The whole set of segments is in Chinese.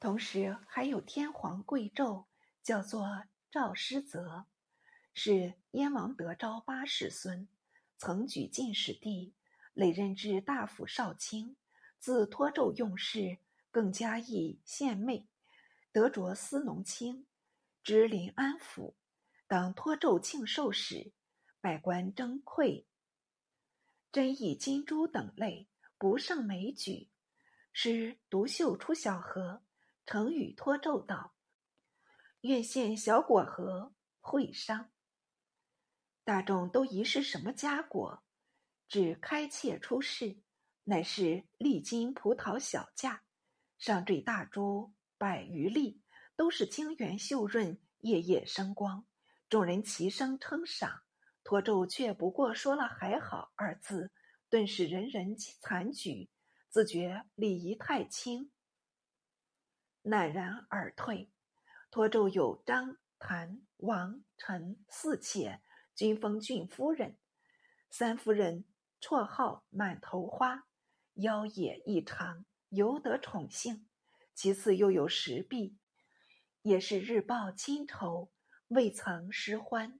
同时还有天皇贵胄，叫做赵师泽，是燕王德昭八世孙，曾举进士第，累任至大府少卿。自托胄用事，更加议献媚，得着司农卿，知临安府，当托胄庆寿时，百官争馈，珍异金珠等类，不胜枚举。使独秀出小河，成语托咒道：“愿献小果盒会商。”大众都疑是什么佳果，只开切出世。乃是丽金葡萄小架，上缀大珠百余粒，都是晶圆秀润，夜夜生光。众人齐声称赏，托咒却不过说了“还好”二字，顿时人人惭举，自觉礼仪太轻，赧然而退。托胄有张、谭、王、陈四妾，均封郡夫人。三夫人绰号满头花。腰也异常，尤得宠幸。其次又有石壁，也是日报亲仇，未曾失欢。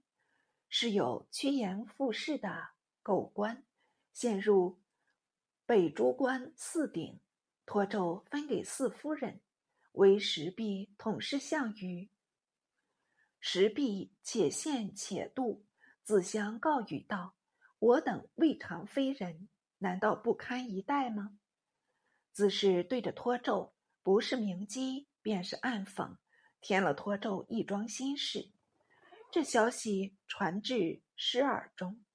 是有趋炎附势的狗官，陷入北诸关四鼎，托胄分给四夫人，为石壁统师项羽。石壁且陷且度，自相告语道：“我等未尝非人。”难道不堪一待吗？自是对着托胄，不是明讥，便是暗讽，添了托胄一桩心事。这消息传至师耳中，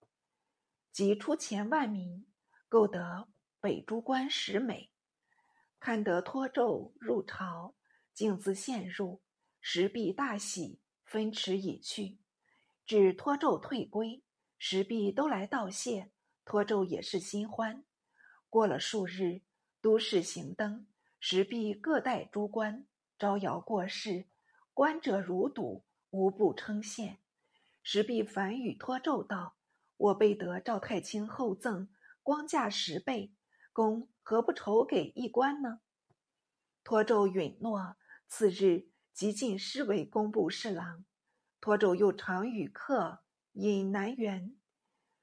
即出钱万民，购得北诸关十枚。看得托胄入朝，径自陷入，石壁大喜，分驰已去。至托胄退归，石壁都来道谢。托胄也是新欢。过了数日，都市行灯，石壁各带诸官招摇过市，观者如堵，无不称羡。石壁反与托胄道：“我备得赵太清厚赠，光价十倍，公何不酬给一官呢？”托胄允诺。次日即进师为工部侍郎。托胄又常与客饮南园，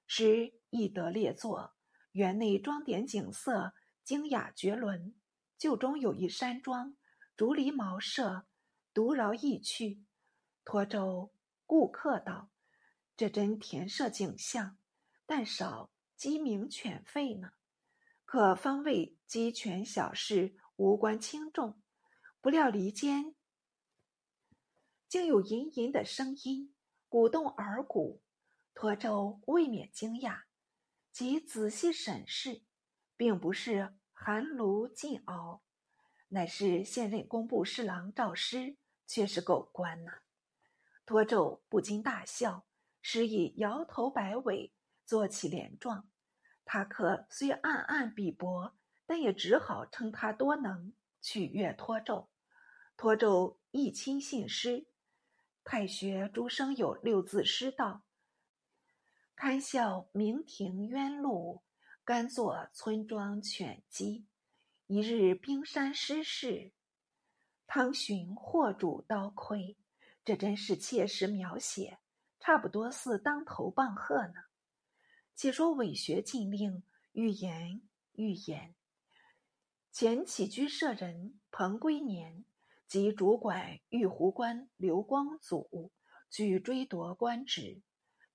时。亦得列作，园内装点景色精雅绝伦。旧中有一山庄，竹篱茅舍，独饶意趣。托胄顾客道：“这真田舍景象，但少鸡鸣犬吠呢。”可方谓鸡犬小事，无关轻重。不料离间竟有隐隐的声音，鼓动耳骨。托胄未免惊讶。即仔细审视，并不是寒炉劲熬，乃是现任工部侍郎赵师，却是狗官呐。托胄不禁大笑，施以摇头摆尾，做起连状。他可虽暗暗鄙薄，但也只好称他多能，取悦托胄。托胄亦亲信师，太学诸生有六字诗道。堪笑明庭冤路，甘作村庄犬鸡。一日冰山失事，汤寻祸主刀盔。这真是切实描写，差不多似当头棒喝呢。且说伪学禁令，预言预言。前起居舍人彭归年及主管玉湖关刘光祖，举追夺官职。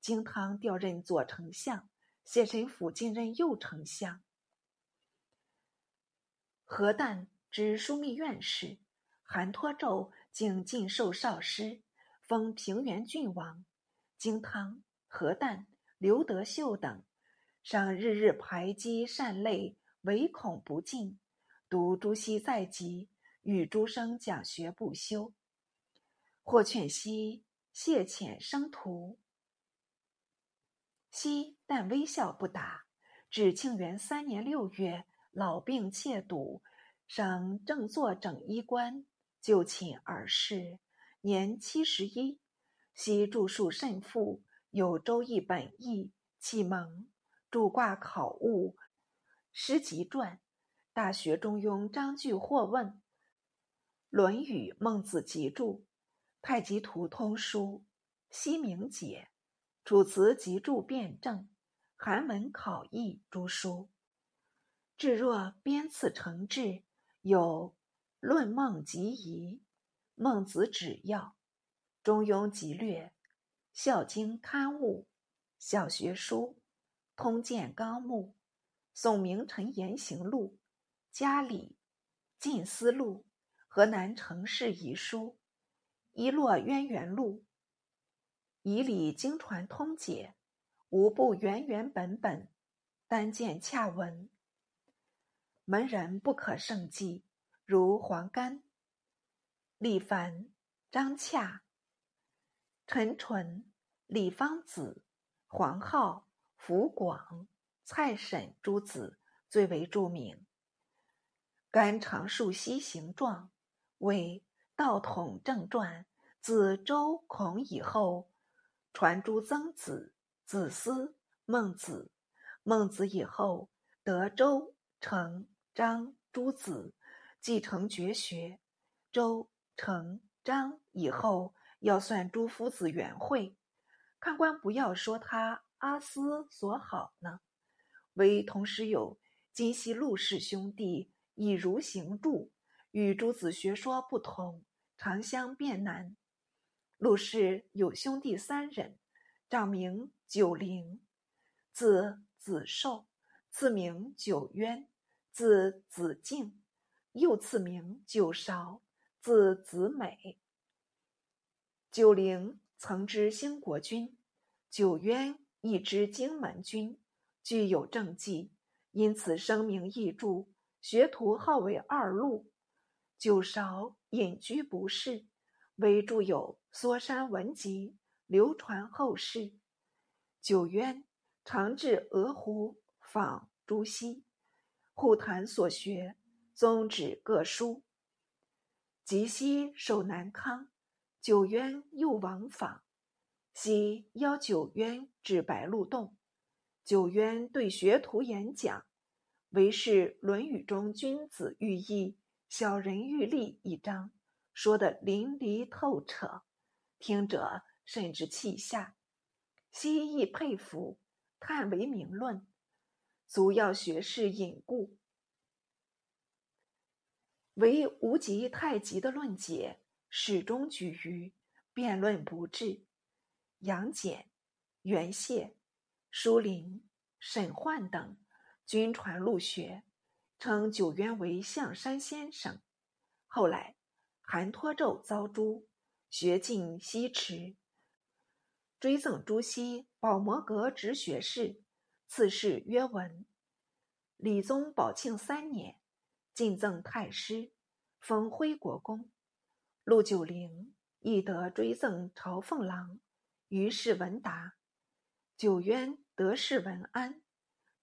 经汤调任左丞相，谢神甫进任右丞相。何旦知枢密院事，韩托胄竟进授少师，封平原郡王。经汤、何旦、刘德秀等，尚日日排击善类，唯恐不进。读朱熹在籍，与诸生讲学不休。或劝兮谢遣生徒。昔但微笑不答，至庆元三年六月，老病怯笃，尚正坐整衣冠，就寝而逝，年七十一。昔著述甚富，有《周易》本义、启蒙、著卦考物、诗集传、大学中庸章句或问，论语》《孟子集注》《太极图通书》《西明解》《楚辞集注辩证》《韩文考异》诸书。至若编次成志，有《论孟集疑》《孟子指要》《中庸集略》《孝经刊物》《小学书》《通鉴纲目》《宋明臣言行录》《家礼》《晋思录》《河南城市遗书》《一洛渊源录》《以礼经传通解》无不原原本本，单见洽文。门人不可胜计，如黄干、李凡、张洽、陈纯、李方子、黄浩、福广、蔡沈诸子最为著名。干常述昔形状，为道统正传，自周孔以后，传诸曾子、子思、孟子。孟子以后，得周、成。张诸子继承绝学，周成张以后要算诸夫子元会，看官不要说他阿斯所好呢，唯同时有今昔陆氏兄弟以如行著，与诸子学说不同，常相辩难。陆氏有兄弟三人，长名九龄，字子寿，次名九渊。字子敬，又赐名九韶，字子美。九龄曾知兴国君，九渊亦知荆门君，具有政绩，因此声名益著，学徒号为二陆。九韶隐居不仕，唯著有《缩山文集》，流传后世。九渊常至鹅湖访朱熹。互谈所学，宗旨各书。及夕守南康，九渊又往访，西邀九渊至白鹿洞。九渊对学徒演讲，为是《论语》中君子喻义、小人喻利一章，说得淋漓透彻，听者甚至泣下。希亦佩服，叹为名论。足要学士引故，唯无极太极的论解始终举于辩论不至。杨戬、袁谢、舒林、沈焕等均传陆学，称九渊为象山先生。后来韩托胄遭诛，学尽西池，追赠朱熹宝摩阁直学士。赐谥曰文。理宗宝庆三年，进赠太师，封徽国公。陆九龄亦得追赠朝奉郎，于是文达。九渊得势文安，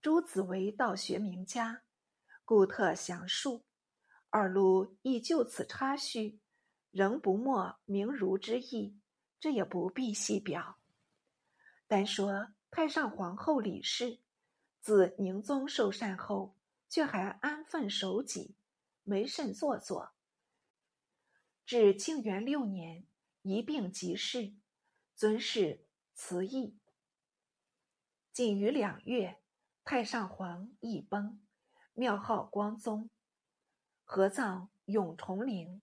诸子为道学名家，故特详述。二陆亦就此插叙，仍不没名儒之意，这也不必细表。单说。太上皇后李氏，自宁宗受禅后，却还安分守己，没甚做作。至庆元六年，一病即逝，尊谥慈义。仅于两月，太上皇亦崩，庙号光宗，合葬永崇陵。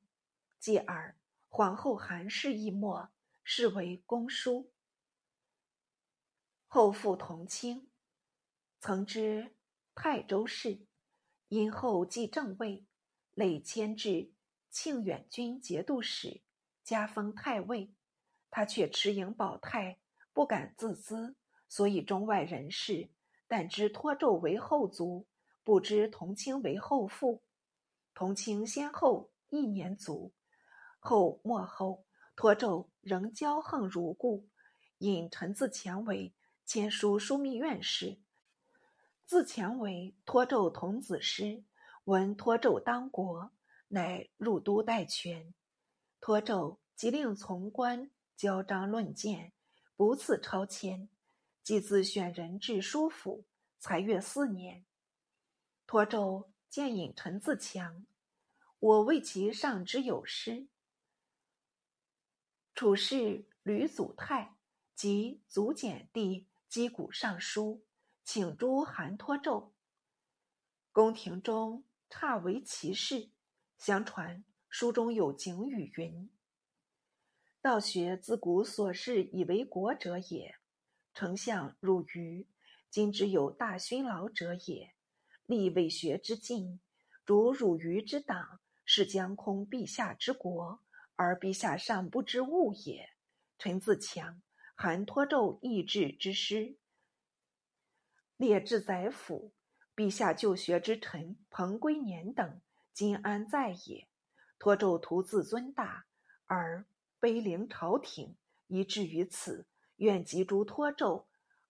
继而，皇后韩氏亦没，谥为公叔。后父同清，曾知泰州事，因后继正位，累迁至庆远军节度使，加封太尉。他却持盈保泰，不敢自资，所以中外人士但知托胄为后族，不知同卿为后父。同清先后一年卒，后末后托胄仍骄横如故，引陈自强为。签书枢密院事，自强为托胄童子师，闻托胄当国，乃入都代权。托胄即令从官交章论谏，不赐超迁，即自选人至书府，才月四年。托胄见引陈自强，我为其上之有诗。楚氏吕祖泰及祖简帝击鼓上书，请诸韩托胄。宫廷中差为其事。相传书中有警语云：“道学自古所事以为国者也。丞相汝于今之有大勋劳者也，立伪学之进，主汝于之党，是将空陛下之国。”而陛下尚不知物也。臣自强，韩托胄义志之师，列至宰府。陛下就学之臣彭归年等，今安在也？托胄徒自尊大，而卑凌朝廷，以至于此。愿及诸托胄，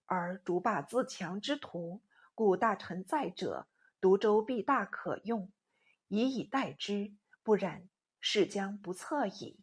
而逐霸自强之徒。故大臣在者，独州必大可用，以以待之。不然。事将不测矣。